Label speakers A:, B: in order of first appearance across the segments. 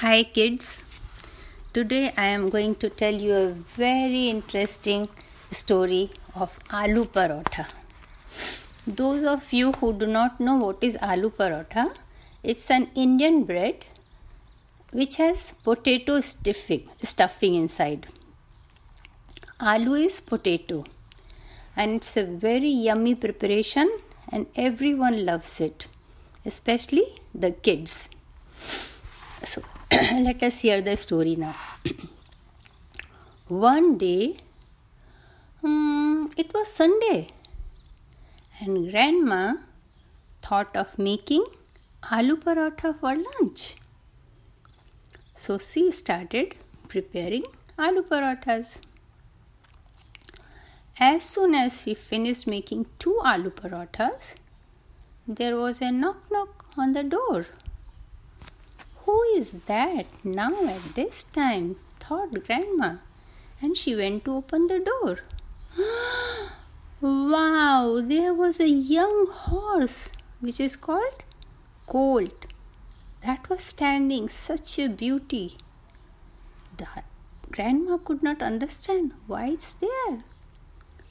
A: Hi, kids. Today I am going to tell you a very interesting story of aloo parotha. Those of you who do not know what is aloo parotha, it's an Indian bread which has potato stuffing, stuffing inside. Aloo is potato and it's a very yummy preparation and everyone loves it, especially the kids. So let us hear the story now. One day, um, it was Sunday, and Grandma thought of making aloo paratha for lunch. So she started preparing aloo parathas. As soon as she finished making two aloo parathas, there was a knock knock on the door. Who is that now at this time? thought Grandma, and she went to open the door. wow, there was a young horse which is called Colt that was standing, such a beauty. The grandma could not understand why it's there,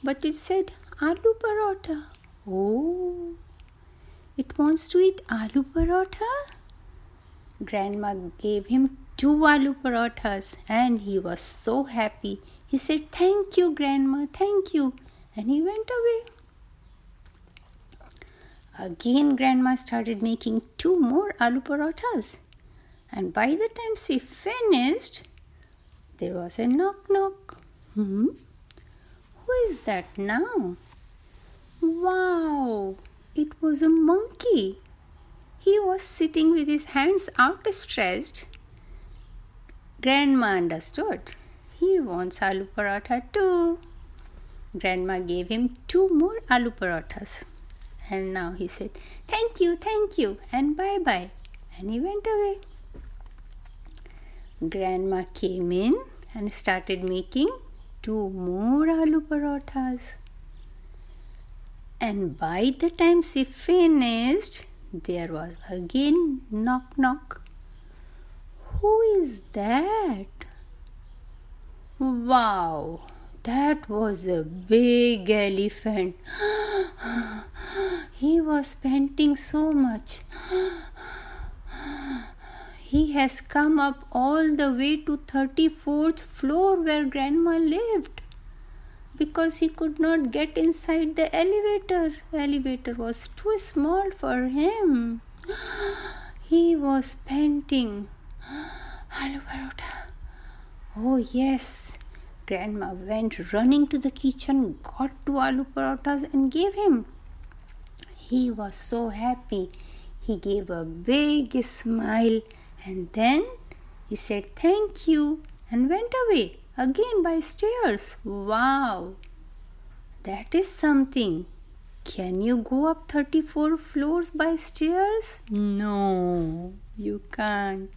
A: but it said aloo parotha. Oh, it wants to eat aloo parotha? Grandma gave him two aloo parathas and he was so happy. He said, Thank you, Grandma, thank you. And he went away. Again, Grandma started making two more aloo parathas. And by the time she finished, there was a knock knock. Hmm? Who is that now? Wow, it was a monkey. He was sitting with his hands outstretched. Grandma understood. He wants aloo paratha too. Grandma gave him two more aloo parathas. And now he said, Thank you, thank you, and bye bye. And he went away. Grandma came in and started making two more aloo parathas. And by the time she finished, there was again knock knock. Who is that? Wow, that was a big elephant. he was panting so much. He has come up all the way to 34th floor where grandma lived because he could not get inside the elevator. Elevator was too small for him. He was panting. Aloo parotha. Oh, yes. Grandma went running to the kitchen, got two aloo parathas, and gave him. He was so happy. He gave a big smile and then he said thank you and went away again by stairs. Wow, that is something. Can you go up 34 floors by stairs? No, you can't.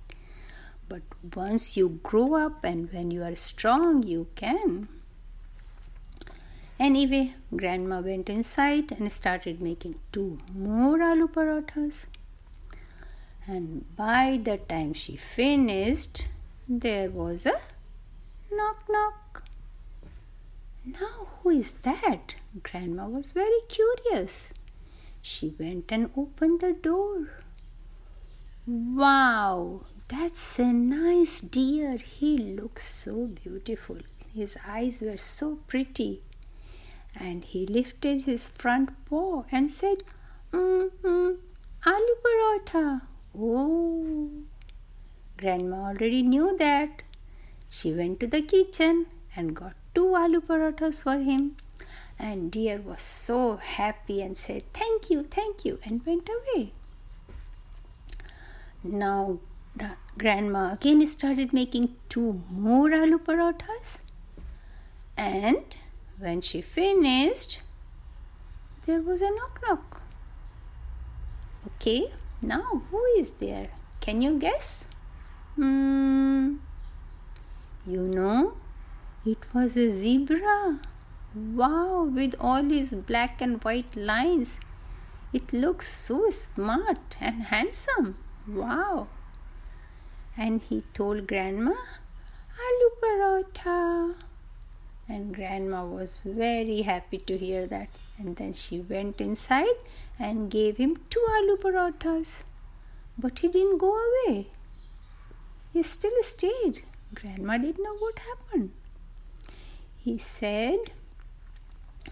A: But once you grow up and when you are strong, you can. Anyway, grandma went inside and started making two more aloo parathas. And by the time she finished, there was a Knock, knock. Now, who is that? Grandma was very curious. She went and opened the door. Wow, that's a nice deer. He looks so beautiful. His eyes were so pretty. And he lifted his front paw and said, mm, mm, Aloo parotha. Oh, Grandma already knew that. She went to the kitchen and got two aloo parathas for him. And deer was so happy and said, Thank you, thank you, and went away. Now the grandma again started making two more aloo parathas. And when she finished, there was a knock knock. Okay, now who is there? Can you guess? Hmm. You know, it was a zebra. Wow, with all his black and white lines. It looks so smart and handsome. Wow. and he told Grandma, Aloo parotha. And Grandma was very happy to hear that. And then she went inside and gave him two aloo parothas. But he didn't go away. He still stayed. Grandma didn't know what happened. He said,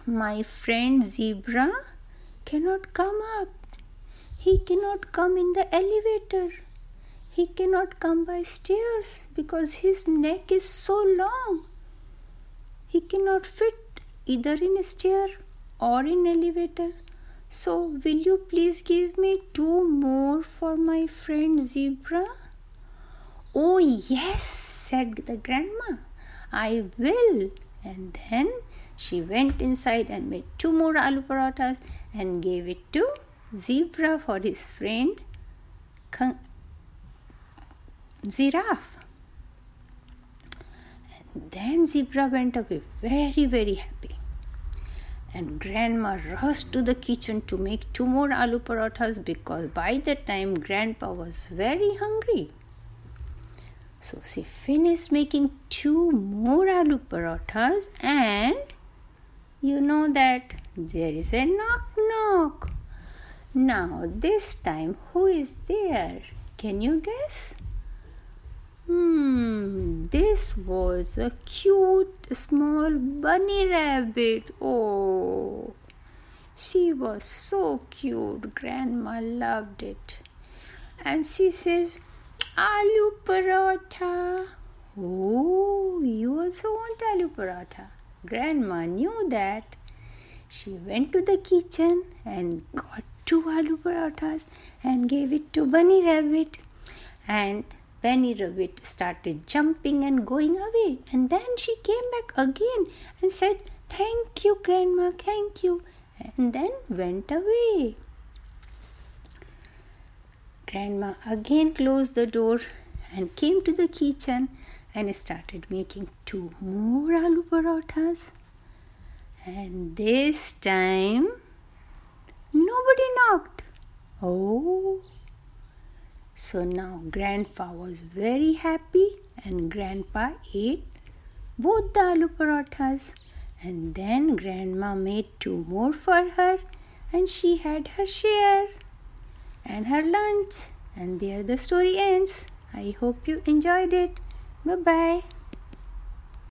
A: My friend Zebra cannot come up. He cannot come in the elevator. He cannot come by stairs because his neck is so long. He cannot fit either in a stair or in elevator. So, will you please give me two more for my friend Zebra? Oh, yes, said the grandma. I will. And then she went inside and made two more aloo parathas and gave it to Zebra for his friend Giraffe. And then Zebra went away very, very happy and grandma rushed to the kitchen to make two more aloo parathas because by that time grandpa was very hungry. So she finished making two more aloo parathas and you know that there is a knock knock. Now this time who is there? Can you guess? Hmm, this was a cute small bunny rabbit. Oh, she was so cute. Grandma loved it. And she says, Aloo paratha. Oh, you also want aloo paratha? Grandma knew that. She went to the kitchen and got two aloo parathas and gave it to Bunny Rabbit. And Bunny Rabbit started jumping and going away. And then she came back again and said, Thank you, Grandma, thank you. And then went away. Grandma again closed the door and came to the kitchen and started making two more aloo parathas. And this time, nobody knocked. Oh, so now grandpa was very happy and grandpa ate both the aloo parathas and then grandma made two more for her and she had her share and her lunch and there the story ends. I hope you enjoyed it. Bye bye.